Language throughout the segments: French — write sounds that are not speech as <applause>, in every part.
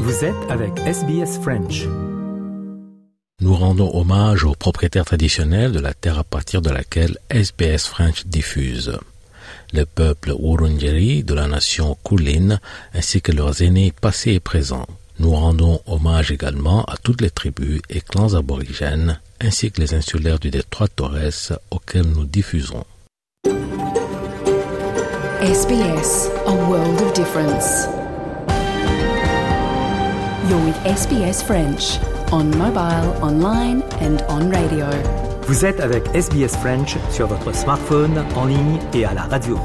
Vous êtes avec SBS French. Nous rendons hommage aux propriétaires traditionnels de la terre à partir de laquelle SBS French diffuse. Le peuple Wurundjeri de la nation Kulin ainsi que leurs aînés passés et présents. Nous rendons hommage également à toutes les tribus et clans aborigènes ainsi que les insulaires du détroit Torres auxquels nous diffusons. SBS, a world of difference. You're with SBS French on mobile, online and on radio. Vous êtes avec SBS French sur votre smartphone, en ligne et à la radio.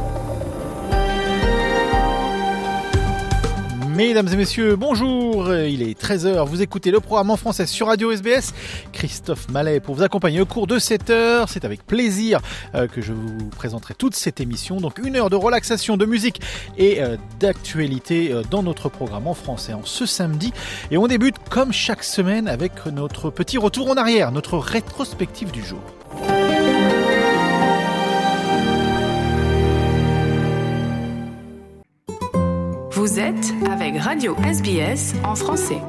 Mesdames et messieurs, bonjour, il est 13h, vous écoutez le programme en français sur Radio SBS. Christophe Mallet pour vous accompagner au cours de cette heure. C'est avec plaisir euh, que je vous présenterai toute cette émission. Donc une heure de relaxation, de musique et euh, d'actualité euh, dans notre programme en français en ce samedi. Et on débute comme chaque semaine avec notre petit retour en arrière, notre rétrospective du jour. Vous êtes avec Radio SBS en français.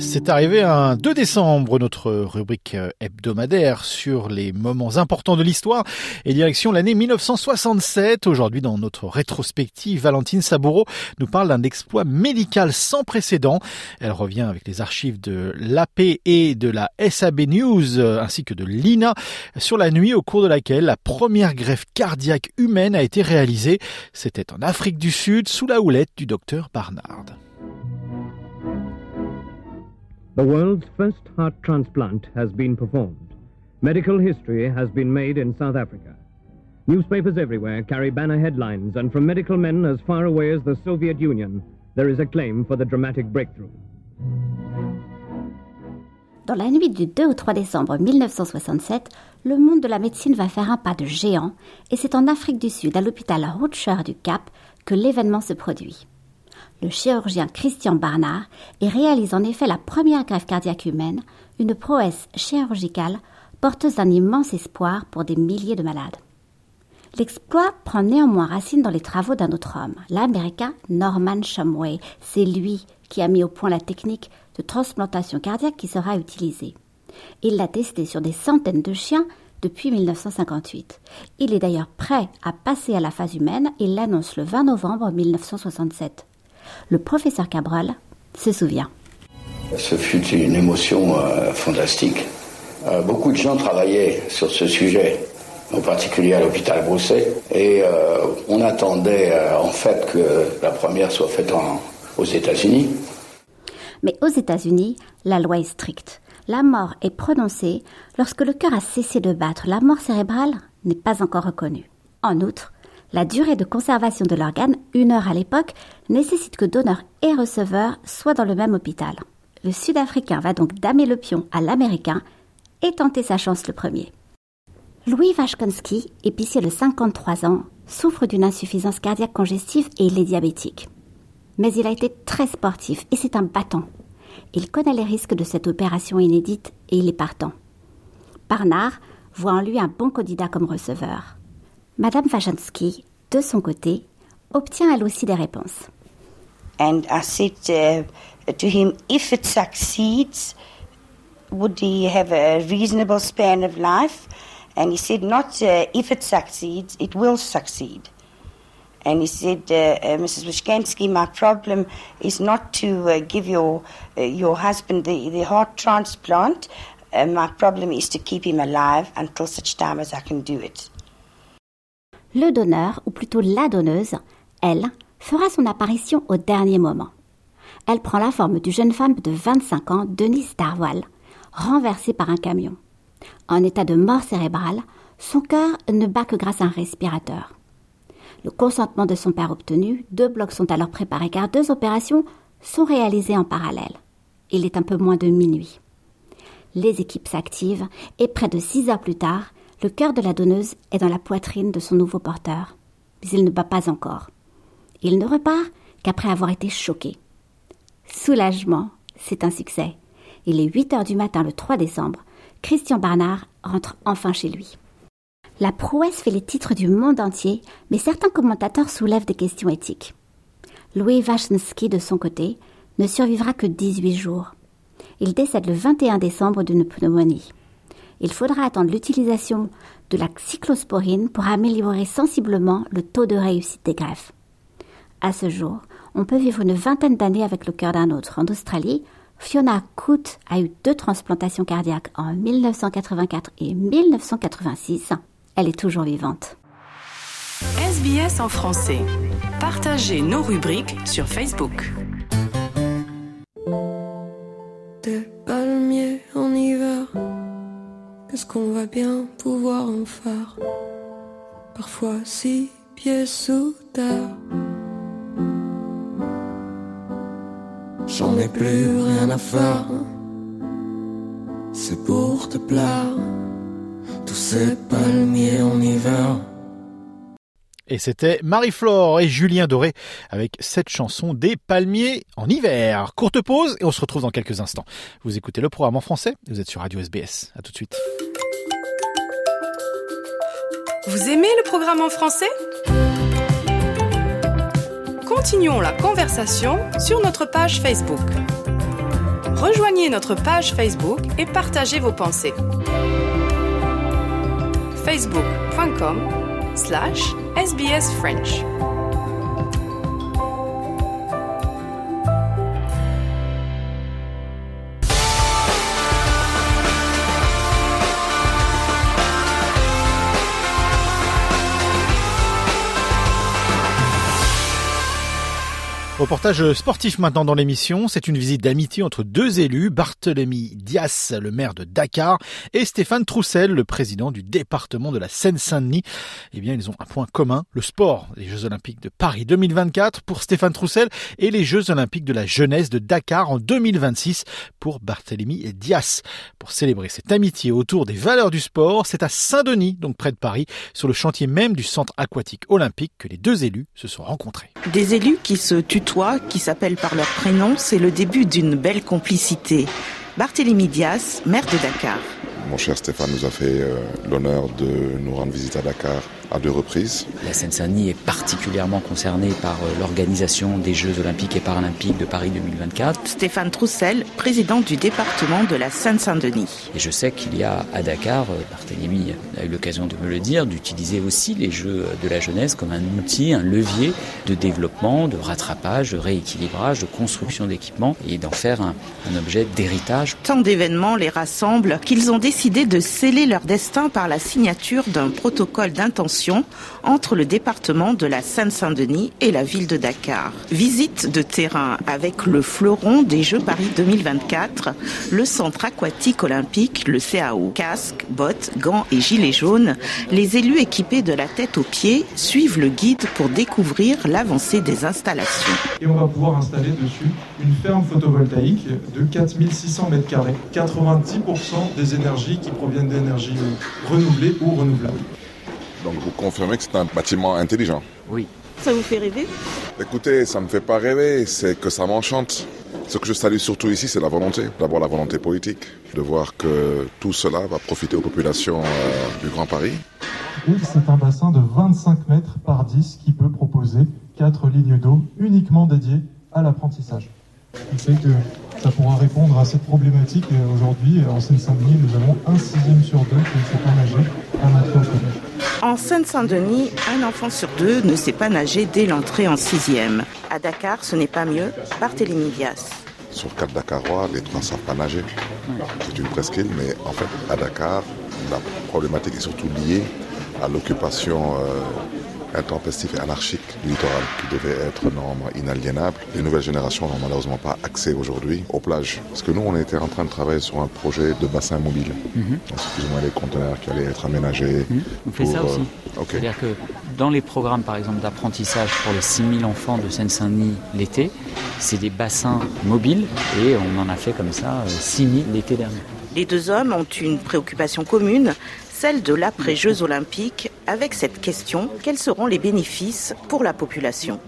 C'est arrivé un 2 décembre, notre rubrique hebdomadaire sur les moments importants de l'histoire et direction l'année 1967. Aujourd'hui, dans notre rétrospective, Valentine Saboureau nous parle d'un exploit médical sans précédent. Elle revient avec les archives de l'AP et de la SAB News ainsi que de l'INA sur la nuit au cours de laquelle la première greffe cardiaque humaine a été réalisée. C'était en Afrique du Sud sous la houlette du docteur Barnard. The world's first heart transplant has been performed. Medical history has been made in South Africa. Newspapers everywhere carry banner headlines, and from medical men as far away as the Soviet Union, there is acclaim for the dramatic breakthrough. Dans la nuit du 2 au 3 décembre 1967, le monde de la médecine va faire un pas de géant, et c'est en Afrique du Sud, à l'hôpital Rutger du Cap, que l'événement se produit le chirurgien Christian Barnard et réalise en effet la première greffe cardiaque humaine, une prouesse chirurgicale porteuse d'un immense espoir pour des milliers de malades. L'exploit prend néanmoins racine dans les travaux d'un autre homme, l'américain Norman Shumway. C'est lui qui a mis au point la technique de transplantation cardiaque qui sera utilisée. Il l'a testé sur des centaines de chiens depuis 1958. Il est d'ailleurs prêt à passer à la phase humaine et l'annonce le 20 novembre 1967. Le professeur Cabral se souvient. Ce fut une émotion euh, fantastique. Euh, beaucoup de gens travaillaient sur ce sujet, en particulier à l'hôpital Brousset, et euh, on attendait en fait que la première soit faite aux États-Unis. Mais aux États-Unis, la loi est stricte. La mort est prononcée lorsque le cœur a cessé de battre. La mort cérébrale n'est pas encore reconnue. En outre, la durée de conservation de l'organe, une heure à l'époque, nécessite que donneur et receveur soient dans le même hôpital. Le Sud-Africain va donc damer le pion à l'Américain et tenter sa chance le premier. Louis Vachkonski, épicier de 53 ans, souffre d'une insuffisance cardiaque congestive et il est diabétique. Mais il a été très sportif et c'est un battant. Il connaît les risques de cette opération inédite et il est partant. Barnard voit en lui un bon candidat comme receveur. Madame Wajanski, de son côté, obtient elle aussi des réponses. And I said uh, to him, if it succeeds, would he have a reasonable span of life? And he said, not uh, if it succeeds, it will succeed. And he said, uh, uh, Mrs. Wishkansky, my problem is not to uh, give your, your husband the, the heart transplant. My problem is to keep him alive until such time as I can do it. Le donneur, ou plutôt la donneuse, elle, fera son apparition au dernier moment. Elle prend la forme d'une jeune femme de 25 ans, Denise Darwal, renversée par un camion. En état de mort cérébrale, son cœur ne bat que grâce à un respirateur. Le consentement de son père obtenu, deux blocs sont alors préparés car deux opérations sont réalisés en parallèle. Il est un peu moins de minuit. Les équipes s'activent et près de six heures plus tard, le cœur de la donneuse est dans la poitrine de son nouveau porteur. Mais il ne bat pas encore. Il ne repart qu'après avoir été choqué. Soulagement, c'est un succès. Il est 8 heures du matin le 3 décembre. Christian Barnard rentre enfin chez lui. La prouesse fait les titres du monde entier, mais certains commentateurs soulèvent des questions éthiques. Louis Wachnski, de son côté, ne survivra que 18 jours. Il décède le 21 décembre d'une pneumonie. Il faudra attendre l'utilisation de la cyclosporine pour améliorer sensiblement le taux de réussite des greffes. À ce jour, on peut vivre une vingtaine d'années avec le cœur d'un autre. En Australie, Fiona Coote a eu deux transplantations cardiaques en 1984 et 1986. Elle est toujours vivante. SBS en français. Partagez nos rubriques sur Facebook. Des palmiers en hiver, qu'est-ce qu'on va bien pouvoir en faire? Parfois six pieds sous terre. J'en ai plus rien à faire. C'est pour te plaire. Tous ces palmiers en hiver. Et c'était Marie-Flore et Julien Doré avec cette chanson des palmiers en hiver. Courte pause et on se retrouve dans quelques instants. Vous écoutez le programme en français, vous êtes sur Radio SBS. À tout de suite. Vous aimez le programme en français? Continuons la conversation sur notre page Facebook. Rejoignez notre page Facebook et partagez vos pensées. facebook.com slash SBS French. Reportage sportif maintenant dans l'émission. C'est une visite d'amitié entre deux élus, Barthélemy Dias, le maire de Dakar, et Stéphane Troussel, le président du département de la Seine-Saint-Denis. Eh bien, ils ont un point commun, le sport. Les Jeux Olympiques de Paris 2024 pour Stéphane Troussel et les Jeux Olympiques de la jeunesse de Dakar en 2026 pour Barthélemy Dias. Pour célébrer cette amitié autour des valeurs du sport, c'est à Saint-Denis, donc près de Paris, sur le chantier même du centre aquatique olympique que les deux élus se sont rencontrés. Des élus qui se tutoient qui s'appellent par leur prénom, c'est le début d'une belle complicité. Barthélémy Dias, maire de Dakar. Mon cher Stéphane nous a fait euh, l'honneur de nous rendre visite à Dakar à deux reprises. La Seine-Saint-Denis est particulièrement concernée par euh, l'organisation des Jeux olympiques et paralympiques de Paris 2024. Stéphane Troussel, président du département de la Seine-Saint-Denis. Et je sais qu'il y a à Dakar, euh, Barthélemy a eu l'occasion de me le dire, d'utiliser aussi les Jeux de la jeunesse comme un outil, un levier de développement, de rattrapage, de rééquilibrage, de construction d'équipements et d'en faire un, un objet d'héritage. Tant d'événements les rassemblent qu'ils ont décidé de sceller leur destin par la signature d'un protocole d'intention entre le département de la Seine-Saint-Denis et la ville de Dakar. Visite de terrain avec le fleuron des Jeux Paris 2024, le centre aquatique olympique, le CAO. Casque, bottes, gants et gilets jaunes, les élus équipés de la tête aux pieds suivent le guide pour découvrir l'avancée des installations. Et on va pouvoir installer dessus une ferme photovoltaïque de 4600 mètres carrés, 90% des énergies qui proviennent d'énergie renouvelée ou renouvelable. Donc vous confirmez que c'est un bâtiment intelligent Oui. Ça vous fait rêver? Écoutez, ça ne me fait pas rêver, c'est que ça m'enchante. Ce que je salue surtout ici, c'est la volonté. D'abord la volonté politique, de voir que tout cela va profiter aux populations euh, du Grand Paris. C'est un bassin de 25 mètres par 10 qui peut proposer 4 lignes d'eau uniquement dédiées à l'apprentissage. On sait que ça pourra répondre à cette problématique. Et Aujourd'hui, en Seine-Saint-Denis, nous avons un sixième sur deux qui ne sait pas nager à l'entrée au collège. En Seine-Saint-Denis, un enfant sur deux ne sait pas nager dès l'entrée en sixième. À Dakar, ce n'est pas mieux. Barthélémy Dias. Sur quatre Dakarois, les trois ne savent pas nager. C'est une presqu'île, mais en fait, à Dakar, la problématique est surtout liée à l'occupation euh, intempestif et anarchique du littoral qui devait être norme inaliénable. Les nouvelles générations n'ont malheureusement pas accès aujourd'hui aux plages. Parce que nous, on était en train de travailler sur un projet de bassin mobile. C'est plus ou moins les conteneurs qui allaient être aménagés. Mhm. On fait ça aussi. euh. C'est-à-dire que dans les programmes, par exemple, d'apprentissage pour les 6000 enfants de Seine-Saint-Denis l'été, c'est des bassins mobiles et on en a fait comme ça euh, 6000 l'été dernier. Les deux hommes ont une préoccupation commune, celle de l'après-Jeux olympiques, avec cette question, quels seront les bénéfices pour la population?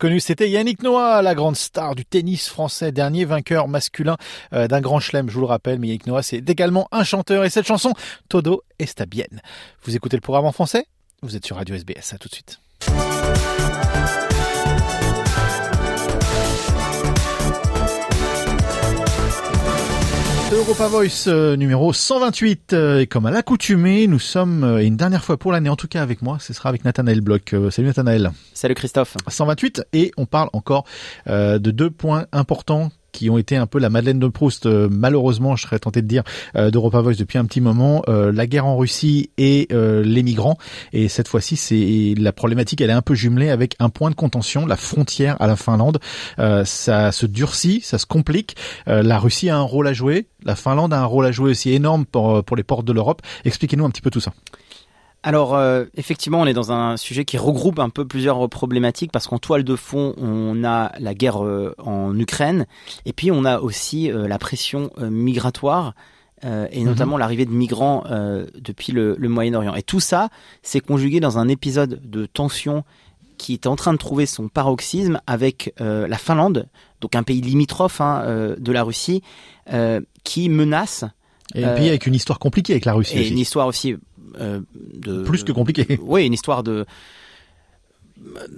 Reconnu, c'était Yannick Noah, la grande star du tennis français, dernier vainqueur masculin euh, d'un grand chelem, je vous le rappelle. Mais Yannick Noah, c'est également un chanteur et cette chanson, Todo está bien. Vous écoutez le programme en français? Vous êtes sur Radio SBS, à tout de suite. Europa Voice euh, numéro 128 euh, et comme à l'accoutumée nous sommes euh, une dernière fois pour l'année. En tout cas avec moi ce sera avec Nathanaël Bloch. Salut Nathanaël. Salut Christophe. 128 et on parle encore de deux points importants qui ont été un peu la Madeleine de Proust, euh, malheureusement, je serais tenté de dire, euh, d'Europa Voice depuis un petit moment, euh, la guerre en Russie et euh, les migrants. Et cette fois-ci, c'est la problématique, elle est un peu jumelée avec un point de contention, la frontière à la Finlande. Ça se durcit, ça se complique. La Russie a un rôle à jouer, la Finlande a un rôle à jouer aussi énorme pour, pour les portes de l'Europe. Expliquez-nous un petit peu tout ça. Alors euh, effectivement, on est dans un sujet qui regroupe un peu plusieurs problématiques parce qu'en toile de fond, on a la guerre euh, en Ukraine et puis on a aussi euh, la pression migratoire. et Mhm. notamment l'arrivée de migrants depuis le, le Moyen-Orient. Et tout ça, c'est conjugué dans un épisode de tension qui est en train de trouver son paroxysme avec la Finlande, donc un pays limitrophe hein, de la Russie, qui menace. Et un pays avec une histoire compliquée avec la Russie et aussi. une histoire aussi de Plus que compliquée. <laughs> Oui, une histoire de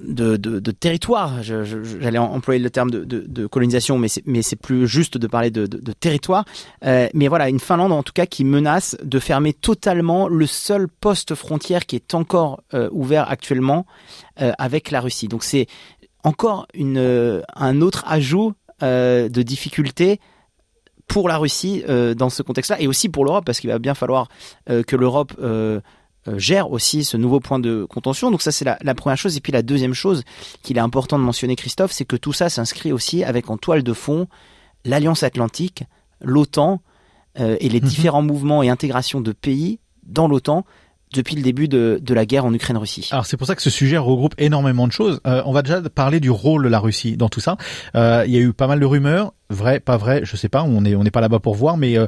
de, de, de territoire. J'allais employer le terme de, colonisation, mais c'est mais c'est plus juste de parler de, territoire. Euh, mais voilà, une Finlande en tout cas qui menace de fermer totalement le seul poste frontière qui est encore euh, ouvert actuellement euh, avec la Russie. Donc c'est encore une euh, un autre ajout euh, de difficultés pour la Russie euh, dans ce contexte-là et aussi pour l'Europe parce qu'il va bien falloir euh, que l'Europe euh, gère aussi ce nouveau point de contention. Donc ça c'est la, la première chose. Et puis la deuxième chose qu'il est important de mentionner, Christophe, c'est que tout ça s'inscrit aussi avec en toile de fond l'Alliance Atlantique, l'OTAN et les différents mouvements et intégrations de pays dans l'OTAN depuis le début de, de la guerre en Ukraine-Russie. Alors c'est pour ça que ce sujet regroupe énormément de choses. Euh, on va déjà parler du rôle de la Russie dans tout ça. Euh, il y a eu pas mal de rumeurs, vrai, pas vrai, je sais pas, on est on n'est pas là-bas pour voir, mais euh,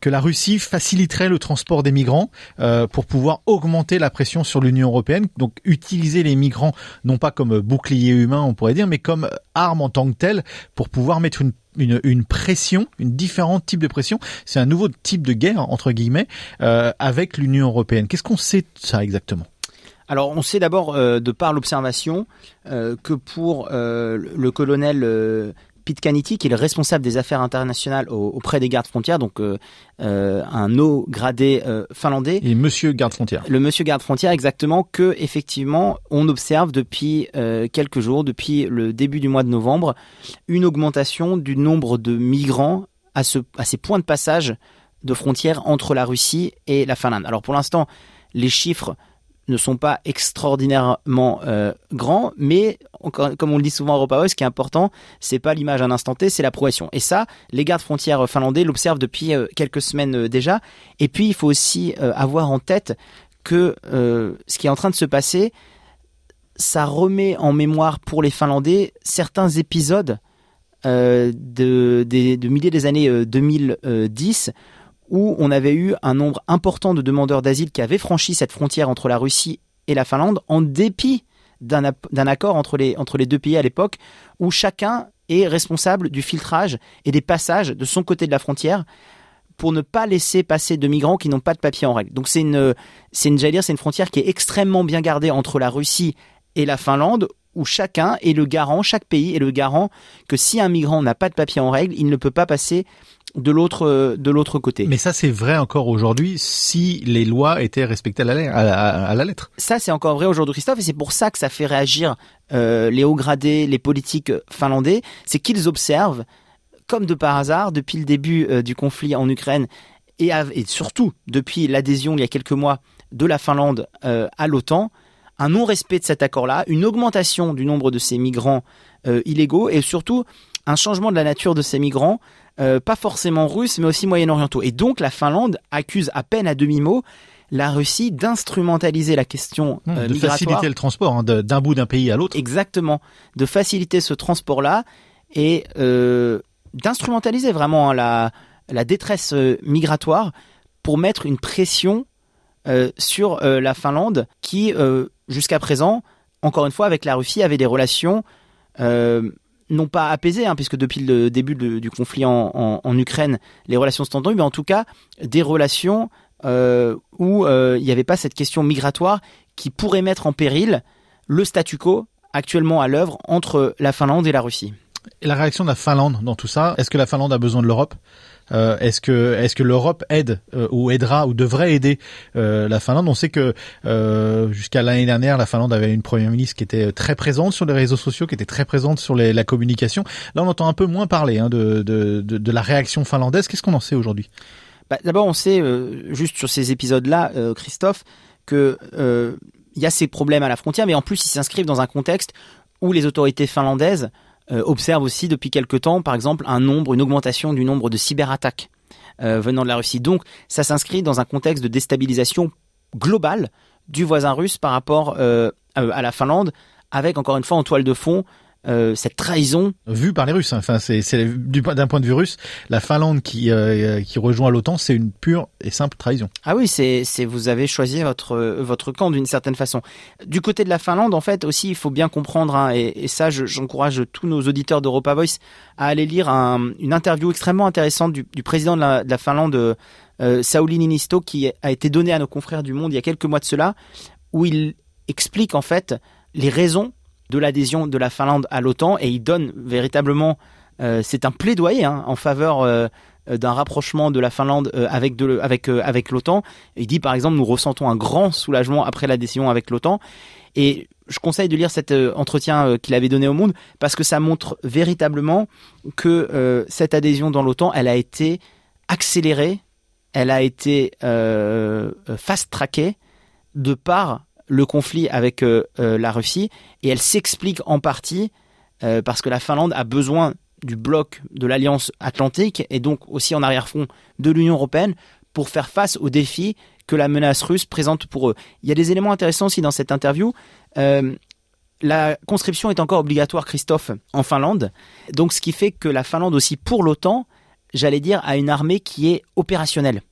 que la Russie faciliterait le transport des migrants euh, pour pouvoir augmenter la pression sur l'Union européenne. Donc utiliser les migrants non pas comme bouclier humain, on pourrait dire, mais comme arme en tant que telle pour pouvoir mettre une une, une pression, une différent type de pression. C'est un nouveau type de guerre entre guillemets euh, avec l'Union européenne. Qu'est-ce qu'on sait de ça exactement? Alors, on sait d'abord, euh, de par l'observation, euh, que pour le colonel Pete Canity, qui est le responsable des affaires internationales au- auprès des gardes frontières, donc euh, euh, un haut gradé euh, finlandais. Et Monsieur garde frontière. Le Monsieur garde frontière, exactement, que effectivement, on observe depuis euh, quelques jours, depuis le début du mois de novembre, une augmentation du nombre de migrants à, ce, à ces points de passage de frontières entre la Russie et la Finlande. Alors pour l'instant, les chiffres ne sont pas extraordinairement euh, grands, mais comme on le dit souvent à Europa ce qui est important, c'est pas l'image à un instant T, c'est la progression. Et ça, les gardes frontières finlandais l'observent depuis euh, quelques semaines euh, déjà. Et puis, il faut aussi avoir en tête que ce qui est en train de se passer, ça remet en mémoire pour les Finlandais certains épisodes de, milliers des années euh, 2010 où on avait eu un nombre important de demandeurs d'asile qui avaient franchi cette frontière entre la Russie et la Finlande en dépit d'un accord entre les, deux pays à l'époque, où chacun est responsable du filtrage et des passages de son côté de la frontière pour ne pas laisser passer de migrants qui n'ont pas de papier en règle. Donc c'est une, une, c'est une frontière qui est extrêmement bien gardée entre la Russie et la Finlande, où chacun est le garant, chaque pays est le garant que si un migrant n'a pas de papier en règle, il ne peut pas passer de l'autre de l'autre côté. Mais ça c'est vrai encore aujourd'hui si les lois étaient respectées à la, à la lettre. Ça c'est encore vrai aujourd'hui Christophe et c'est pour ça que ça fait réagir euh, les hauts gradés, les politiques finlandais, c'est qu'ils observent comme de par hasard depuis le début euh, du conflit en Ukraine et, et surtout depuis l'adhésion il y a quelques mois de la Finlande euh, à l'OTAN, un non-respect de cet accord-là, une augmentation du nombre de ces migrants illégaux et surtout un changement de la nature de ces migrants euh, pas forcément russes, mais aussi moyen-orientaux. Et donc la Finlande accuse à peine à demi-mot la Russie d'instrumentaliser la question mmh, euh, de faciliter le transport hein, d'un bout d'un pays à l'autre. Exactement, de faciliter ce transport-là et euh, d'instrumentaliser vraiment hein, la, la détresse migratoire pour mettre une pression sur la Finlande qui, jusqu'à présent, encore une fois, avec la Russie, avait des relations non pas apaisé, hein, puisque depuis le début du conflit en, Ukraine, les relations sont tendues, mais en tout cas des relations euh, où euh, il n'y avait pas cette question migratoire qui pourrait mettre en péril le statu quo actuellement à l'œuvre entre la Finlande et la Russie. Et la réaction de la Finlande dans tout ça, est-ce que la Finlande a besoin de l'Europe? Euh, est-ce que l'Europe aide euh, ou aidera ou devrait aider euh, la Finlande? On sait que jusqu'à l'année dernière, la Finlande avait une première ministre qui était très présente sur les réseaux sociaux, qui était très présente sur la communication. Là, on entend un peu moins parler hein, de, la réaction finlandaise. Qu'est-ce qu'on en sait aujourd'hui? Bah, D'abord, on sait juste sur ces épisodes-là, Christophe, que il y a ces problèmes à la frontière, mais en plus, ils s'inscrivent dans un contexte où les autorités finlandaises euh, observe aussi depuis quelque temps, par exemple, un nombre, une augmentation du nombre de cyberattaques euh, venant de la Russie. Donc, ça s'inscrit dans un contexte de déstabilisation globale du voisin russe par rapport euh, à la Finlande, avec encore une fois en toile de fond euh, cette trahison vue par les Russes. Hein. Enfin, c'est d'un point de vue russe, la Finlande qui euh, qui rejoint l'OTAN, c'est une pure et simple trahison. Ah oui, c'est c'est vous avez choisi votre votre camp d'une certaine façon. Du côté de la Finlande, en fait, aussi, il faut bien comprendre, hein, et, ça, j'encourage tous nos auditeurs d'Europa Voice à aller lire une interview extrêmement intéressante du, président de la, Finlande. Euh, Sauli Niinisto qui a été donnée à nos confrères du Monde il y a quelques mois de cela, où il explique en fait les raisons de l'adhésion de la Finlande à l'OTAN et il donne véritablement, euh, c'est un plaidoyer hein, en faveur euh, d'un rapprochement de la Finlande euh, avec avec avec l'OTAN. Il dit par exemple nous ressentons un grand soulagement après l'adhésion avec l'OTAN et je conseille de lire cet entretien qu'il avait donné au Monde parce que ça montre véritablement que cette adhésion dans l'OTAN elle a été accélérée, elle a été fast-trackée de par le conflit avec euh, euh, la Russie et elle s'explique en partie euh, parce que la Finlande a besoin du bloc de l'Alliance Atlantique et donc aussi en arrière-fond de l'Union européenne pour faire face aux défis que la menace russe présente pour eux. Il y a des éléments intéressants aussi dans cette interview. la conscription est encore obligatoire, Christophe, en Finlande. Donc ce qui fait que la Finlande aussi, pour l'OTAN, j'allais dire, a une armée qui est opérationnelle.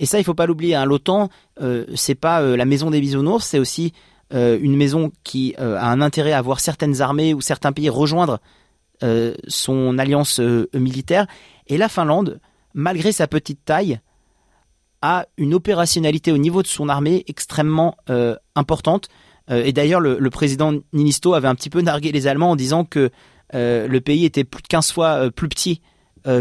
Et ça, il faut pas l'oublier. Hein. L'OTAN, euh, c'est pas euh, la maison des bisounours, c'est aussi euh, une maison qui euh, a un intérêt à voir certaines armées ou certains pays rejoindre son alliance militaire. Et la Finlande, malgré sa petite taille, a une opérationnalité au niveau de son armée extrêmement importante. et d'ailleurs, le, le, président Ninisto avait un petit peu nargué les Allemands en disant que le pays était plus de 15 fois plus petit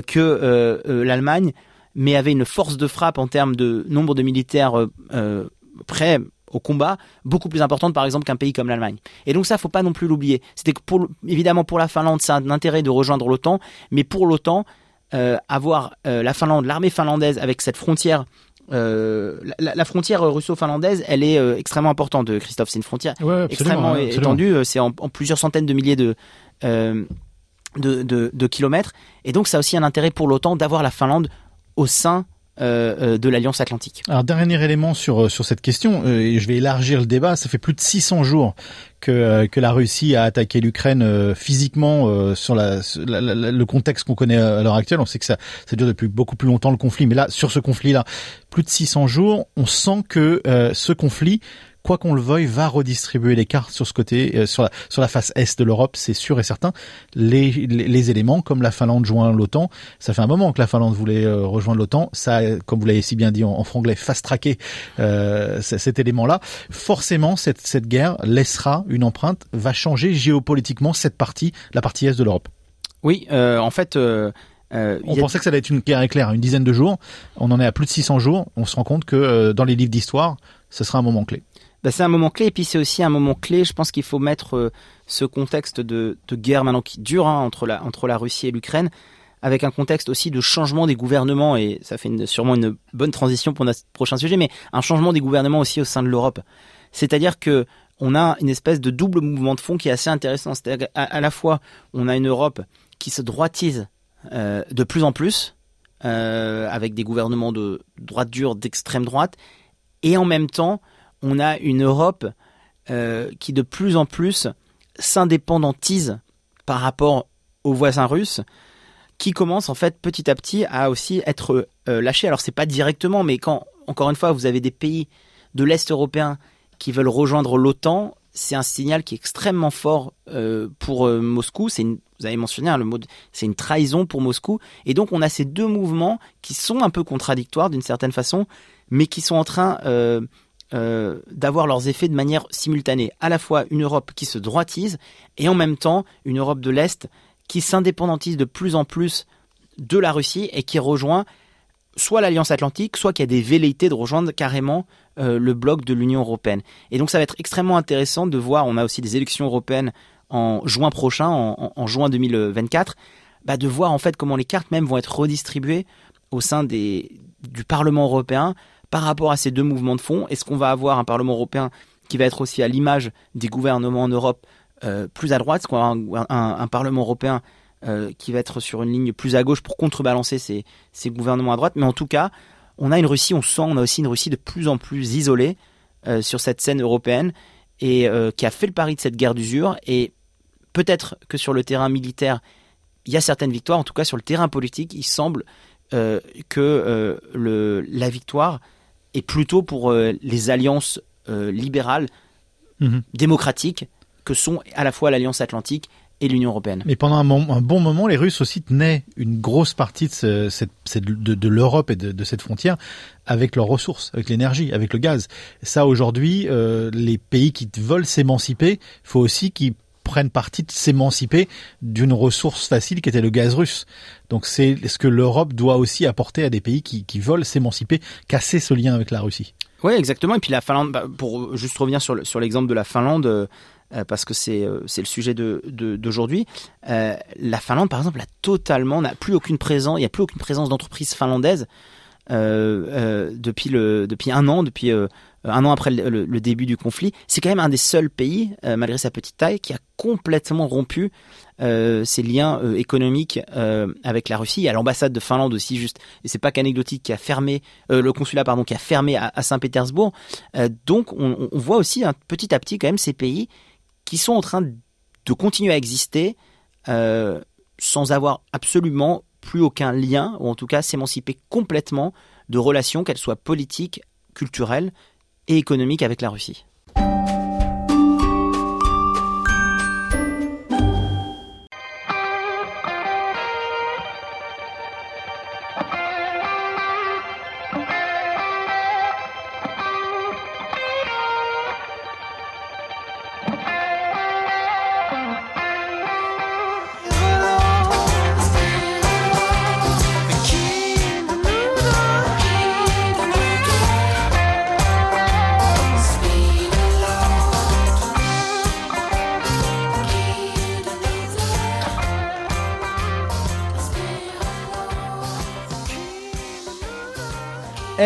que l'Allemagne mais avait une force de frappe en termes de nombre de militaires euh, euh, prêts au combat beaucoup plus importante par exemple qu'un pays comme l'Allemagne. Et donc ça faut pas non plus l'oublier. C'était pour évidemment pour la Finlande a un intérêt de rejoindre l'OTAN, mais pour l'OTAN euh, avoir la Finlande, l'armée finlandaise avec cette frontière la, frontière russo-finlandaise, elle est extrêmement importante, Christophe. C'est une frontière extrêmement étendue. C'est en, plusieurs centaines de milliers de, de, de, de, kilomètres. Et donc, ça a aussi un intérêt pour l'OTAN d'avoir la Finlande au sein euh, euh, de l'Alliance Atlantique. Alors dernier élément sur euh, cette question, je vais élargir le débat. Ça fait plus de 600 jours que la Russie a attaqué l'Ukraine physiquement sur le contexte qu'on connaît à l'heure actuelle. On sait que ça ça dure depuis beaucoup plus longtemps le conflit, mais là sur ce conflit-là, plus de 600 jours, on sent que ce conflit quoi qu'on le veuille, va redistribuer les cartes sur ce côté, euh, sur la sur la face est de l'Europe, c'est sûr et certain. Les, les, éléments comme la Finlande joint l'OTAN, ça fait un moment que la Finlande voulait euh, rejoindre l'OTAN, ça, comme vous l'avez si bien dit en, franglais, fast-tracké euh, cet élément-là. Forcément, cette cette guerre laissera une empreinte, va changer géopolitiquement cette partie, la partie est de l'Europe. Oui, en fait. Euh, on pensait que ça allait être une guerre éclair, une dizaine de jours. On en est à plus de 600 jours. On se rend compte que euh, dans les livres d'histoire, ce sera un moment clé. Bah, c'est un moment clé et puis c'est aussi un moment clé. Je pense qu'il faut mettre euh, ce contexte de, guerre maintenant qui dure hein, entre, la, Russie et l'Ukraine avec un contexte aussi de changement des gouvernements et ça fait sûrement une bonne transition pour notre prochain sujet, mais un changement des gouvernements aussi au sein de l'Europe. C'est-à-dire que on a une espèce de double mouvement de fond qui est assez intéressant. C'est-à-dire à la fois on a une Europe qui se droitise euh, de plus en plus, euh, avec des gouvernements de droite dure, d'extrême droite, et en même temps, on a une Europe euh, qui de plus en plus s'indépendantise par rapport aux voisins russes, qui commence en fait petit à petit à aussi être lâchés. Alors c'est pas directement, mais quand encore une fois vous avez des pays de l'est européen qui veulent rejoindre l'OTAN, c'est un signal qui est extrêmement fort pour Moscou. C'est une vous avez mentionné hein, le mot, c'est une trahison pour Moscou. Et donc on a ces deux mouvements qui sont un peu contradictoires d'une certaine façon, mais qui sont en train euh, d'avoir leurs effets de manière simultanée. À la fois une Europe qui se droitise et en même temps une Europe de l'Est qui s'indépendantise de plus en plus de la Russie et qui rejoint soit l'Alliance Atlantique, soit qui a des velléités de rejoindre carrément euh, le bloc de l'Union européenne. Et donc ça va être extrêmement intéressant de voir, on a aussi des élections européennes en juin prochain, en, juin 2024, bah de voir en fait comment les cartes même vont être redistribuées au sein des, du Parlement européen par rapport à ces deux mouvements de fond. Est-ce qu'on va avoir un Parlement européen qui va être aussi à l'image des gouvernements en Europe euh, plus à droite Est-ce qu'on va avoir un, Parlement européen euh, qui va être sur une ligne plus à gauche pour contrebalancer ces, gouvernements à droite? Mais en tout cas, on a une Russie, on sent, on a aussi une Russie de plus en plus isolée euh, sur cette scène européenne et qui a fait le pari de cette guerre d'usure. Et peut-être que sur le terrain militaire, il y a certaines victoires. En tout cas, sur le terrain politique, il semble que la victoire est plutôt pour euh, les alliances libérales, mhm. démocratiques, que sont à la fois l'Alliance Atlantique et l'Union européenne. Mais pendant un, bon moment, les Russes aussi tenaient une grosse partie de, de, l'Europe et de, cette frontière avec leurs ressources, avec l'énergie, avec le gaz. Ça, aujourd'hui, les pays qui veulent s'émanciper, faut aussi qu'ils prennent partie de s'émanciper d'une ressource facile qui était le gaz russe. Donc c'est ce que l'Europe doit aussi apporter à des pays qui, veulent s'émanciper, casser ce lien avec la Russie. Oui, exactement. Et puis la Finlande, bah, pour juste revenir sur, l'exemple de la Finlande, euh, parce que c'est euh, le sujet d'aujourd'hui. Euh, la Finlande, par exemple, a totalement n'a plus aucune présence. Il n'y a plus aucune présence d'entreprise finlandaise depuis un an, depuis euh, un an après le, début du conflit. C'est quand même un des seuls pays, euh, malgré sa petite taille, qui a complètement rompu euh, ses liens économiques avec la Russie. Il y a l'ambassade de Finlande aussi, juste, et c'est pas qu'anecdotique, qui a fermé le consulat, pardon, qui a fermé à, Saint-Pétersbourg. donc, on, voit aussi un, petit à petit quand même ces pays qui sont en train de continuer à exister sans avoir absolument plus aucun lien, ou en tout cas s'émanciper complètement de relations, qu'elles soient politiques, culturelles et économique avec la Russie.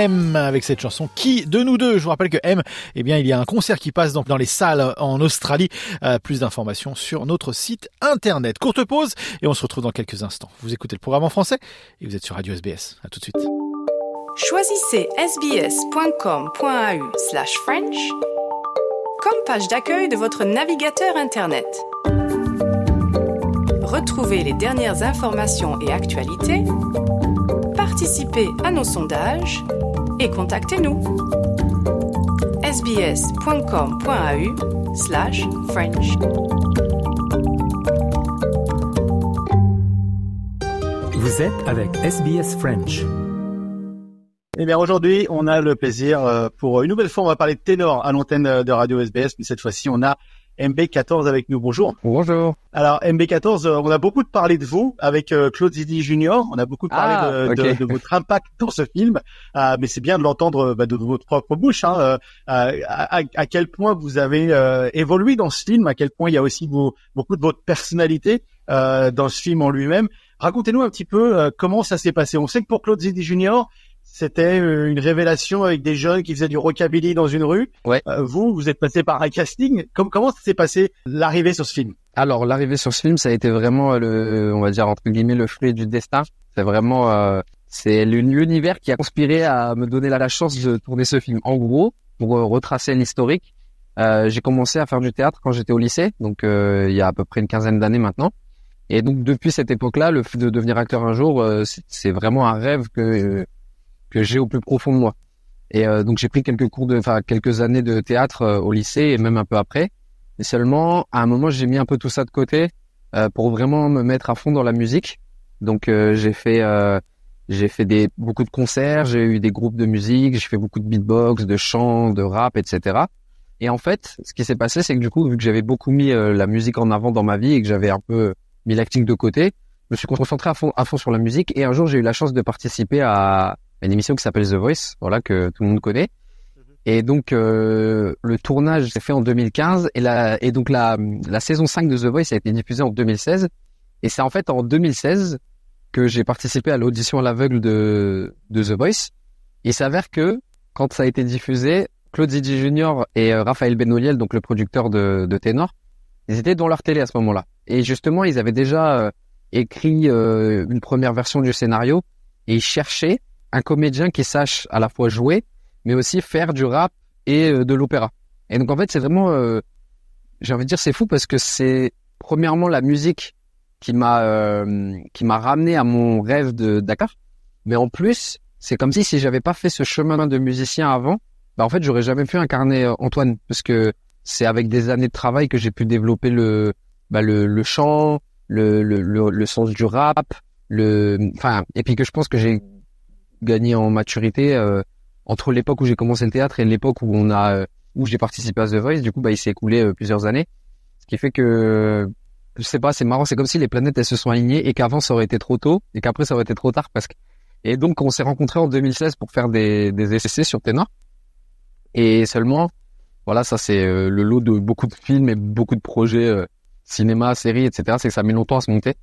M avec cette chanson. Qui de nous deux? Je vous rappelle que M, eh bien, il y a un concert qui passe dans, dans les salles en Australie. Euh, plus d'informations sur notre site internet. Courte pause et on se retrouve dans quelques instants. Vous écoutez le programme en français et vous êtes sur Radio SBS. À tout de suite. Choisissez sbs.com.au slash French comme page d'accueil de votre navigateur Internet. Retrouvez les dernières informations et actualités, participez à nos sondages et contactez-nous. sbs.com.au slash French. Vous êtes avec SBS French. Eh bien aujourd'hui, on a le plaisir euh, pour une nouvelle fois, on va parler de ténor à l'antenne de Radio SBS, mais cette fois-ci, on a MB14 avec nous. Bonjour. Bonjour. Alors MB14, euh, on a beaucoup parlé de vous avec euh, Claude Zidi Junior. On a beaucoup parlé Ah, de, ok. de- de votre impact dans ce film, Euh, mais c'est bien de l'entendre bah, de votre propre bouche. Hein, euh, à, quel point vous avez euh, évolué dans ce film, à quel point il y a aussi vos- beaucoup de votre personnalité dans ce film en lui-même. Racontez-nous un petit peu comment ça s'est passé. On sait que pour Claude Zidi Junior, c'était euh, une révélation avec des jeunes qui faisaient du rockabilly dans une rue. Ouais. Euh, vous, vous êtes passé par un casting. Com- comment ça s'est passé l'arrivée sur ce film? Alors l'arrivée sur ce film, ça a été vraiment euh, le, on va dire entre guillemets le fruit du destin. C'est vraiment, euh, c'est l'uni- l'univers qui a conspiré à me donner la, chance de tourner ce film. En gros, pour retracer l'historique, euh, j'ai commencé à faire du théâtre quand j'étais au lycée, donc euh, il y a à peu près une quinzaine d'années maintenant. Et donc depuis cette époque-là, le fait de devenir acteur un jour, euh, c'est- c'est vraiment un rêve que euh, que j'ai au plus profond de moi. Et euh, donc j'ai pris quelques cours de, enfin quelques années de théâtre euh, au lycée et même un peu après. Et seulement, à un moment, j'ai mis un peu tout ça de côté euh, pour vraiment me mettre à fond dans la musique. Donc, euh, j'ai fait, euh, j'ai fait des beaucoup de concerts, j'ai eu des groupes de musique, j'ai fait beaucoup de beatbox, de chant, de rap, etc. Et en fait, ce qui s'est passé, c'est que du coup, vu que j'avais beaucoup mis la musique en avant dans ma vie et que j'avais un peu mis l'acting de côté, je me suis concentré à fond, à fond sur la musique. Et un jour, j'ai eu la chance de participer à une émission qui s'appelle The Voice, voilà que tout le monde connaît. Et donc euh, le tournage s'est fait en 2015 et la et donc la la saison 5 de The Voice a été diffusée en 2016 et c'est en fait en 2016 que j'ai participé à l'audition à l'aveugle de de The Voice. Il s'avère que quand ça a été diffusé, Claude Zidi Junior et euh, Raphaël Benoliel, donc le producteur de de Ténor, ils étaient dans leur télé à ce moment-là. Et justement, ils avaient déjà euh, écrit euh, une première version du scénario et ils cherchaient un comédien qui sache à la fois jouer mais aussi faire du rap et euh, de l'opéra. Et donc en fait, c'est vraiment, euh, j'ai envie de dire, c'est fou parce que c'est premièrement la musique qui m'a euh, qui m'a ramené à mon rêve de Dakar, mais en plus, c'est comme si si j'avais pas fait ce chemin de musicien avant, bah en fait, j'aurais jamais pu incarner euh, Antoine parce que c'est avec des années de travail que j'ai pu développer le bah, le, le chant, le, le, le, le sens du rap, le enfin et puis que je pense que j'ai gagné en maturité euh, entre l'époque où j'ai commencé le théâtre et l'époque où on a euh, où j'ai participé à The Voice, du coup bah il s'est écoulé euh, plusieurs années, ce qui fait que je sais pas, c'est marrant, c'est comme si les planètes elles se sont alignées et qu'avant ça aurait été trop tôt et qu'après ça aurait été trop tard parce que et donc on s'est rencontrés en 2016 pour faire des des sur Ténor. Et seulement voilà ça c'est le lot de beaucoup de films et beaucoup de projets cinéma, séries, etc. C'est que ça met longtemps à se monter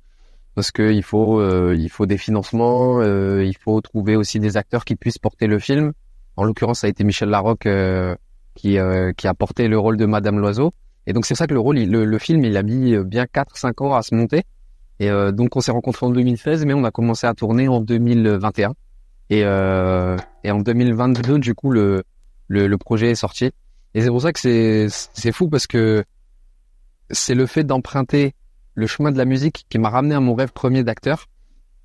parce que il faut euh, il faut des financements, euh, il faut trouver aussi des acteurs qui puissent porter le film. En l'occurrence, ça a été Michel Larocque euh, qui euh, qui a porté le rôle de Madame Loiseau. Et donc c'est ça que le rôle, le, le film, il a mis euh, bien 4-5 ans à se monter. Et euh, donc on s'est rencontrés en 2016, mais on a commencé à tourner en 2021. Et, et en 2022, du coup, le, le, le projet est sorti. Et c'est pour ça que c'est c'est fou parce que c'est le fait d'emprunter le chemin de la musique qui m'a ramené à mon rêve premier d'acteur.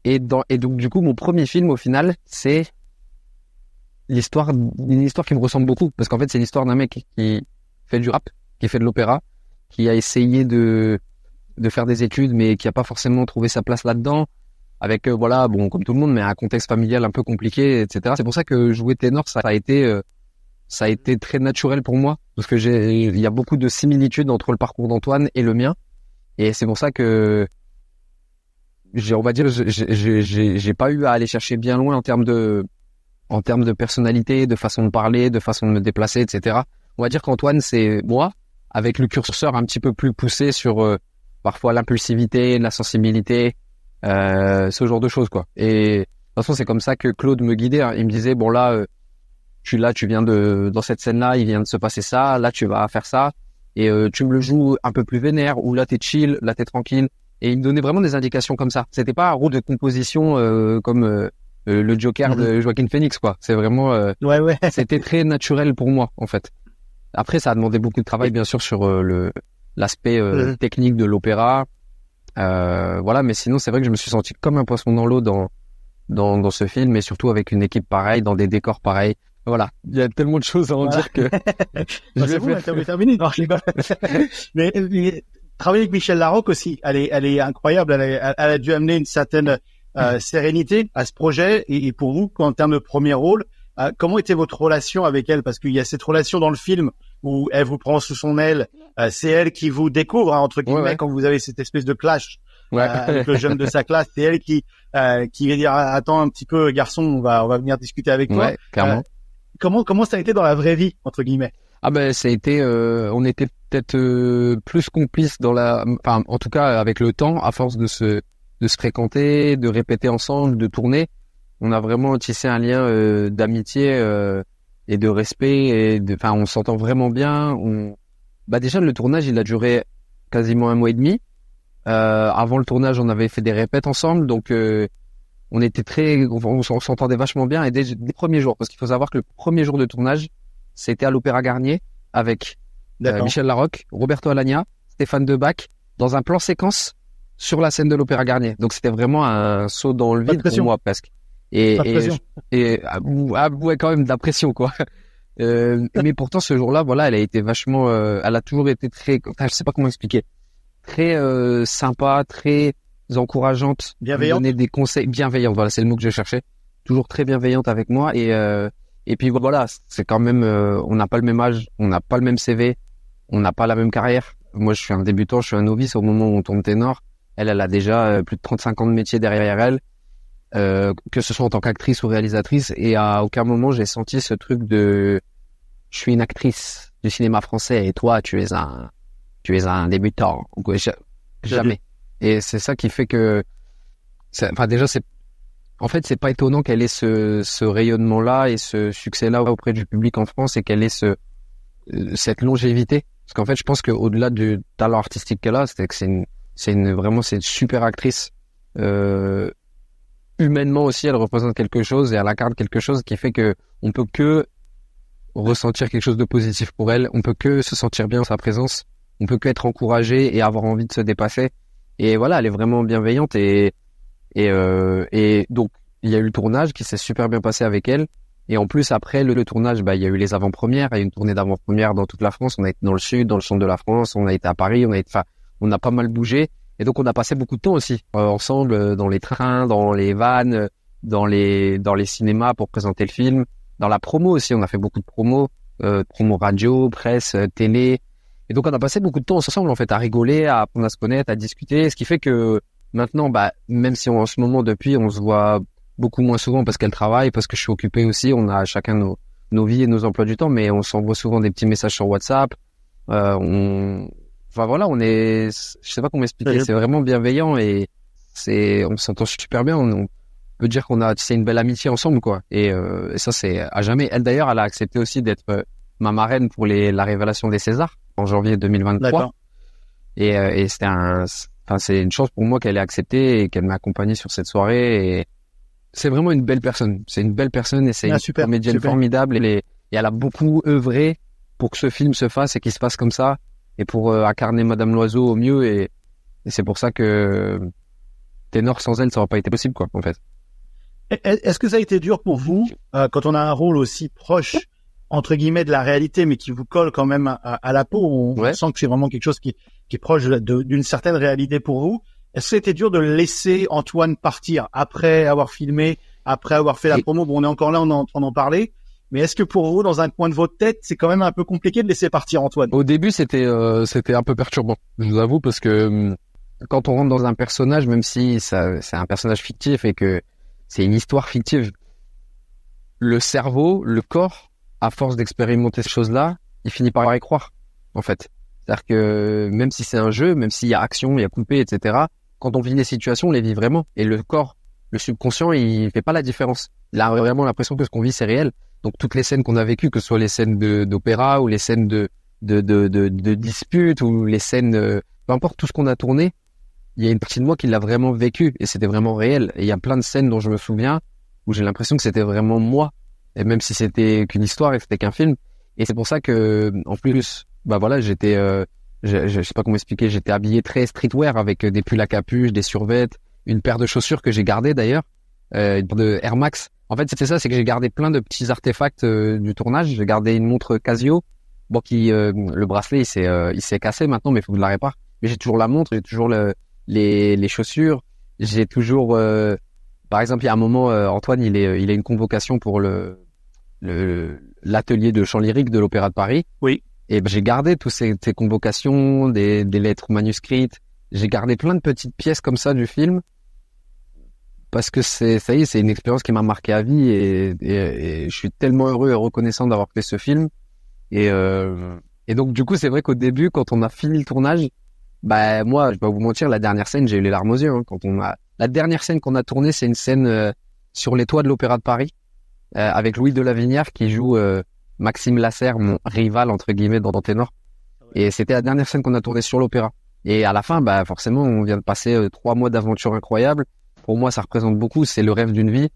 Et, donc, du coup, mon premier film, au final, c'est l'histoire, une histoire qui me ressemble beaucoup. Parce qu'en fait, c'est l'histoire d'un mec qui fait du rap, qui fait de l'opéra, qui a essayé de, de faire des études, mais qui a pas forcément trouvé sa place là-dedans. Avec, euh, voilà, bon, comme tout le monde, mais un contexte familial un peu compliqué, etc. C'est pour ça que jouer ténor, ça a été, euh, ça a été très naturel pour moi. Parce que j'ai, il y a beaucoup de similitudes entre le parcours d'Antoine et le mien. Et c'est pour ça que on va dire, j'ai pas eu à aller chercher bien loin en termes de, en termes de personnalité, de façon de parler, de façon de me déplacer, etc. On va dire qu'Antoine, c'est moi, avec le curseur un petit peu plus poussé sur euh, parfois l'impulsivité, la sensibilité, euh, ce genre de choses, quoi. Et de toute façon, c'est comme ça que Claude me guidait. hein. Il me disait, bon là, euh, tu là, tu viens de dans cette scène-là, il vient de se passer ça, là, tu vas faire ça et euh, tu me le joues un peu plus vénère ou là t'es chill, là t'es tranquille et il me donnait vraiment des indications comme ça. C'était pas un rôle de composition euh, comme euh, euh, le Joker de Joaquin Phoenix quoi. C'est vraiment euh, ouais ouais. <laughs> c'était très naturel pour moi en fait. Après ça a demandé beaucoup de travail bien sûr sur euh, le l'aspect euh, Mhm. technique de l'opéra. Euh, voilà, mais sinon c'est vrai que je me suis senti comme un poisson dans l'eau dans dans dans ce film et surtout avec une équipe pareille, dans des décors pareils, Voilà, il y a tellement de choses à en Voilà. dire que <laughs> Bah, je c'est vais vous, faire- l'interview est terminée. Non, je rigole. <laughs> mais, mais travailler avec Michel Larocque aussi, elle est, elle est incroyable. Elle, est- elle- a dû amener une certaine euh, sérénité à ce projet. Et, et pour vous, en termes de premier rôle, euh, comment était votre relation avec elle? Parce qu'il y a cette relation dans le film où elle vous prend sous son aile. euh, c'est elle qui vous découvre hein, entre guillemets Ouais, ouais. quand vous avez cette espèce de clash. Ouais. euh, avec le jeune de sa classe, c'est elle qui euh, qui va dire Ah, attends un petit peu garçon, on va on va venir discuter avec toi. Ouais, clairement. Comment comment ça a été dans la vraie vie entre guillemets? Ah ben ça a été, euh, on était peut-être euh, plus complices dans la, enfin en tout cas avec le temps, à force de se de se fréquenter, de répéter ensemble, de tourner, on a vraiment tissé un lien euh, d'amitié euh, et de respect et de, enfin on s'entend vraiment bien. On, bah déjà le tournage il a duré quasiment un mois et demi. Euh, avant le tournage on avait fait des répètes ensemble donc euh, on était très, on, on s'entendait vachement bien et dès, les premiers jours parce qu'il faut savoir que le premier jour de tournage c'était à l'Opéra Garnier avec euh. Michel Larocque, Roberto Alagna, Stéphane Debac, dans un plan séquence sur la scène de l'Opéra Garnier. Donc c'était vraiment un saut dans le vide pour moi presque. Et, et, et ah, ah, ouais, quand même de la pression quoi. <laughs> Euh, mais pourtant ce jour-là, voilà, elle a été vachement, euh, elle a toujours été très, enfin, je sais pas comment expliquer, très euh, sympa, très encourageante, Bienveillante. donner des conseils, bienveillante. Voilà, c'est le mot que je cherchais. Toujours très bienveillante avec moi et euh, et puis voilà, c'est quand même, euh, on n'a pas le même âge, on n'a pas le même CV, on n'a pas la même carrière. Moi, je suis un débutant, je suis un novice au moment où on tourne ténor. Elle, elle a déjà euh, plus de 35 ans de métier derrière elle, euh, que ce soit en tant qu'actrice ou réalisatrice. Et à aucun moment, j'ai senti ce truc de je suis une actrice du cinéma français et toi, tu es un, tu es un débutant. Jamais. Et c'est ça qui fait que, enfin déjà, c'est, en fait, c'est pas étonnant qu'elle ait ce, ce rayonnement-là et ce succès-là auprès du public en France et qu'elle ait ce, euh, cette longévité. Parce qu'en fait, je pense qu'au-delà du talent artistique qu'elle a, c'est que c'est une, c'est une, vraiment, c'est une super actrice. Euh, humainement aussi, elle représente quelque chose et elle incarne quelque chose qui fait que on peut que ressentir quelque chose de positif pour elle. On peut que se sentir bien en sa présence. On peut que être encouragé et avoir envie de se dépasser. Et voilà, elle est vraiment bienveillante et et euh, et donc il y a eu le tournage qui s'est super bien passé avec elle. Et en plus après le, le tournage, bah il y a eu les avant-premières, il y a eu une tournée d'avant-première dans toute la France. On a été dans le sud, dans le centre de la France, on a été à Paris, on a été, enfin, on a pas mal bougé. Et donc on a passé beaucoup de temps aussi euh, ensemble euh, dans les trains, dans les vannes, euh, dans les dans les cinémas pour présenter le film, dans la promo aussi. On a fait beaucoup de promos, euh, promo radio, presse, euh, télé. Et donc on a passé beaucoup de temps ensemble en fait à rigoler, à apprendre à se connaître, à discuter. Ce qui fait que maintenant, bah même si on, en ce moment depuis on se voit beaucoup moins souvent parce qu'elle travaille, parce que je suis occupé aussi. On a chacun nos nos vies et nos emplois du temps, mais on s'envoie souvent des petits messages sur WhatsApp. Euh, on Enfin voilà, on est, je sais pas comment expliquer, c'est vraiment bienveillant et c'est, on s'entend super bien. On, on peut dire qu'on a, c'est une belle amitié ensemble quoi. Et, euh, et ça c'est à jamais. Elle d'ailleurs, elle a accepté aussi d'être euh, ma marraine pour les la révélation des Césars en janvier 2023. D'accord. Et, euh, et c'était un, enfin c'est une chance pour moi qu'elle ait accepté et qu'elle m'a accompagné sur cette soirée. Et c'est vraiment une belle personne. C'est une belle personne et c'est Ah, une super, comédienne super. formidable. Et, et elle a beaucoup œuvré pour que ce film se fasse et qu'il se passe comme ça et pour euh, incarner Madame Loiseau au mieux. Et, et c'est pour ça que Ténor sans elle, ça aurait pas été possible, quoi, en fait. Est-ce que ça a été dur pour vous euh, quand on a un rôle aussi proche entre guillemets de la réalité, mais qui vous colle quand même à, à la peau On, on sent que c'est vraiment quelque chose qui, qui est proche de- d'une certaine réalité pour vous. Est-ce que c'était dur de laisser Antoine partir après avoir filmé, après avoir fait la promo? Bon, on est encore là, on est en train d'en parler. Mais est-ce que pour vous, dans un coin de votre tête, c'est quand même un peu compliqué de laisser partir Antoine? Au début, c'était euh, c'était un peu perturbant, je vous avoue, parce que hum, quand on rentre dans un personnage, même si ça c'est un personnage fictif et que c'est une histoire fictive, le cerveau, le corps, à force d'expérimenter ces choses-là, il finit par y croire, en fait. C'est-à-dire que même si c'est un jeu, même s'il y a action, il y a coupé, etc., quand on vit les situations, on les vit vraiment. Et le corps, le subconscient, il fait pas la différence. Il a vraiment l'impression que ce qu'on vit, c'est réel. Donc toutes les scènes qu'on a vécues, que ce soit les scènes d'opéra ou les scènes de, de, de, de, de disputes ou les scènes, euh, peu importe tout ce qu'on a tourné, il y a une partie de moi qui l'a vraiment vécu et c'était vraiment réel. Et il y a plein de scènes dont je me souviens où j'ai l'impression que c'était vraiment moi. Et même si c'était qu'une histoire et c'était qu'un film. Et c'est pour ça que, en plus, bah voilà, j'étais, euh, je, je sais pas comment expliquer, j'étais habillé très streetwear avec euh, des pulls à capuche, des survêtes, une paire de chaussures que j'ai gardées d'ailleurs. euh, de Air Max. En fait, c'était ça, c'est que j'ai gardé plein de petits artefacts euh, du tournage. J'ai gardé une montre Casio, bon qui euh, le bracelet il s'est il s'est cassé maintenant, mais il faut que je la répare. Mais j'ai toujours la montre, j'ai toujours le, les les chaussures, j'ai toujours par exemple, il y a un moment Antoine, il est il a une convocation pour le l'atelier de chant lyrique de l'Opéra de Paris. Oui. Et ben, j'ai gardé toutes ces, ces convocations, des, des lettres manuscrites. J'ai gardé plein de petites pièces comme ça du film parce que c'est ça y est, c'est une expérience qui m'a marqué à vie et, et, et, je suis tellement heureux et reconnaissant d'avoir fait ce film. Et, euh, et donc du coup, c'est vrai qu'au début, quand on a fini le tournage, bah moi, je vais pas vous mentir, la dernière scène, j'ai eu les larmes aux yeux. Hein, quand on a la dernière scène qu'on a tournée, c'est une scène euh, sur les toits de l'Opéra de Paris euh, avec Louis de Lavinière qui joue euh, Maxime Lasserre, mon rival entre guillemets dans Ténor. Et c'était la dernière scène qu'on a tournée sur l'opéra. Et à la fin, bah forcément, on vient de passer euh, trois mois d'aventure incroyable. Pour moi, ça représente beaucoup. C'est le rêve d'une vie.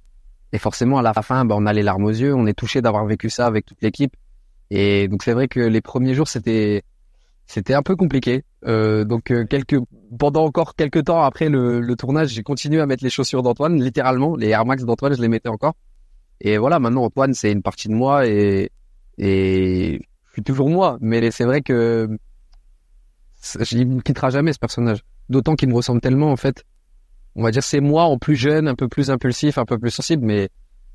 Et forcément, à la fin, bah, on a les larmes aux yeux. On est touché d'avoir vécu ça avec toute l'équipe. Et donc c'est vrai que les premiers jours, c'était c'était un peu compliqué. Euh, donc euh, quelques pendant encore quelques temps après le, le tournage, j'ai continué à mettre les chaussures d'Antoine, littéralement les Air Max d'Antoine, je les mettais encore. Et voilà, maintenant Antoine, c'est une partie de moi et et je suis toujours moi. Mais c'est vrai que il ne quittera jamais ce personnage. D'autant qu'il me ressemble tellement en fait. On va dire c'est moi en plus jeune, un peu plus impulsif, un peu plus sensible, mais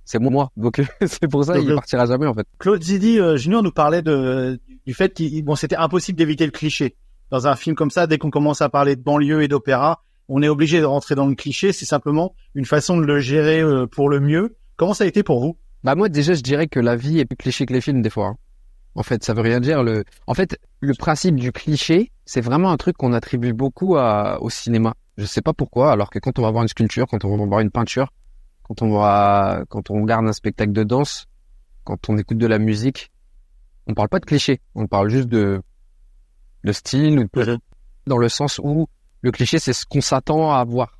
c'est moi. Donc <laughs> c'est pour ça Donc, il le- partira jamais en fait. Claude Zidi euh, Junior nous parlait de, du fait qu'il bon, c'était impossible d'éviter le cliché. Dans un film comme ça, dès qu'on commence à parler de banlieue et d'opéra, on est obligé de rentrer dans le cliché. C'est simplement une façon de le gérer euh, pour le mieux. Comment ça a été pour vous? Bah moi déjà je dirais que la vie est plus cliché que les films des fois. hein. En fait, ça veut rien dire. Le, en fait, le principe du cliché, c'est vraiment un truc qu'on attribue beaucoup à, au cinéma. Je sais pas pourquoi, alors que quand on va voir une sculpture, quand on va voir une peinture, quand on va, quand on regarde un spectacle de danse, quand on écoute de la musique, on parle pas de cliché. On parle juste de, de style, ou de- dans le sens où le cliché c'est ce qu'on s'attend à voir.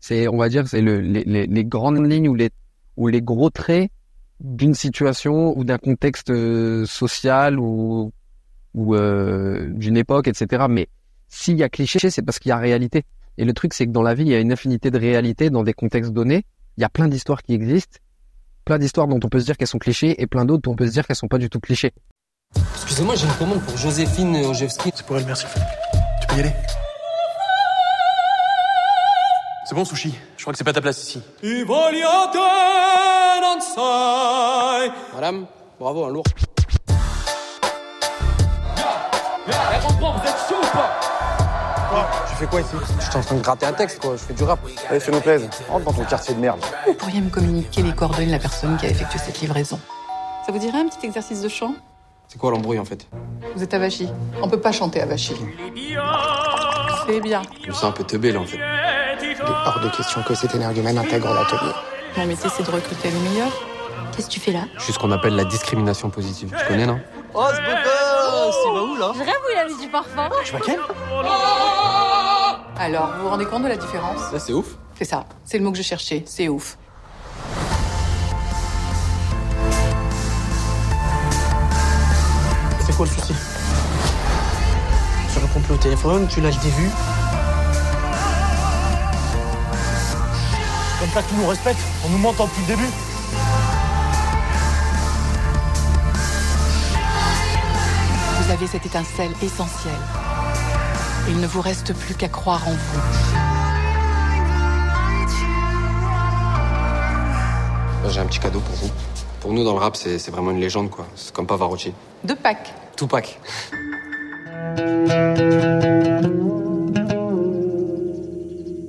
C'est, on va dire, c'est le, les, les, les grandes lignes ou les, ou les gros traits d'une situation ou d'un contexte euh, social ou, ou euh, d'une époque, etc. Mais s'il y a cliché, c'est parce qu'il y a réalité. Et le truc, c'est que dans la vie, il y a une infinité de réalités dans des contextes donnés. Il y a plein d'histoires qui existent, plein d'histoires dont on peut se dire qu'elles sont clichés et plein d'autres dont on peut se dire qu'elles sont pas du tout clichés. Excusez-moi, j'ai une commande pour Joséphine Ojewski. C'est pour elle, merci. Tu peux y aller? C'est bon, Sushi. Je crois que c'est pas ta place ici. Madame, bravo, un lourd. Eh, rentrons, vous êtes chaud ou pas? Tu fais quoi ici? Je suis en train de gratter un texte, quoi. Je fais du rap. Allez, fais-nous plaisir. Rentre dans ton quartier de merde. Vous pourriez me communiquer les coordonnées de la personne qui a effectué cette livraison. Ça vous dirait un petit exercice de chant? C'est quoi l'embrouille, en fait? Vous êtes Avachi. On peut pas chanter Avachi. C'est bien. Je me sens un peu teubé, là, en fait. Il est hors de question que cet énergumène intègre l'atelier. Mon métier, c'est de recruter les meilleurs. Qu'est-ce que tu fais là Je suis ce qu'on appelle la discrimination positive. Tu connais, non Oh, ce beau gosse Il va où, là Je rêve où il a mis du parfum. Je vois quel? Alors, vous vous rendez compte de la différence? Là, c'est ouf. C'est ça. C'est le mot que je cherchais. C'est ouf. C'est quoi le souci? Tu réponds plus au téléphone, tu lâches des vues. Comme ça, tout nous respecte. On nous mentant depuis le début. Vous avez cette étincelle essentielle. Il ne vous reste plus qu'à croire en vous. J'ai un petit cadeau pour vous. Pour nous, dans le rap, c'est vraiment une légende, quoi. C'est comme Pavarotti. De Pâques. Tupac.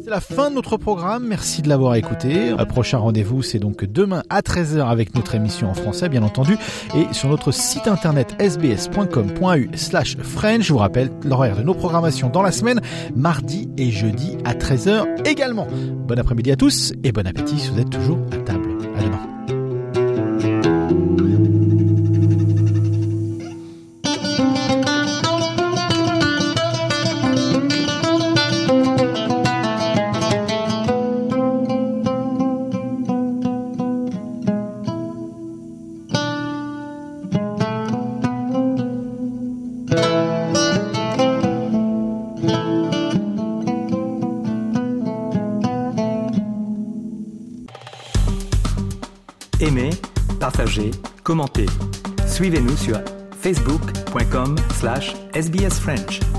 C'est la fin de notre programme. Merci de l'avoir écouté. Un prochain rendez-vous, c'est donc demain à 13h avec notre émission en français, bien entendu, et sur notre site internet sbs.com.u slash French. Je vous rappelle l'horaire de nos programmations dans la semaine, mardi et jeudi à 13h également. Bon après-midi à tous et bon appétit si vous êtes toujours à table. À demain. French.